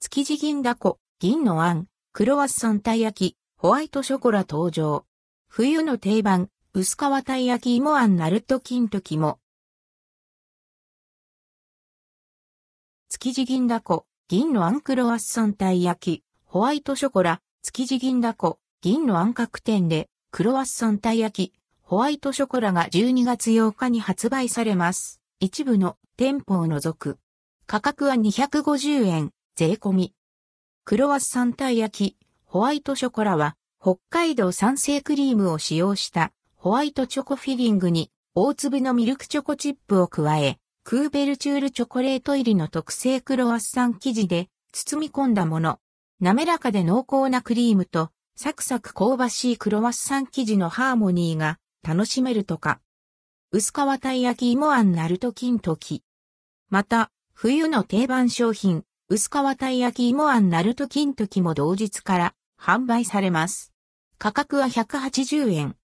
築地銀だこ、銀のあん、クロワッサンたい焼き、ホワイトショコラ登場。冬の定番、薄皮たい焼き芋あんナルト金時も。築地銀だこ、銀のあんクロワッサンたい焼き、ホワイトショコラ、築地銀だこ、銀のあん各店で、クロワッサンたい焼き、ホワイトショコラが12月8日に発売されます。一部の店舗を除く。価格は250円、税込み。クロワッサンたい焼き、ホワイトショコラは、北海道産生クリームを使用したホワイトチョコフィリングに大粒のミルクチョコチップを加え、クーベルチュールチョコレート入りの特製クロワッサン生地で包み込んだもの。滑らかで濃厚なクリームとサクサク香ばしいクロワッサン生地のハーモニーが楽しめるとか。薄皮たい焼き芋あんナルト金時。また、冬の定番商品、薄皮たい焼き芋あんナルト金時も同日から販売されます。価格は180円。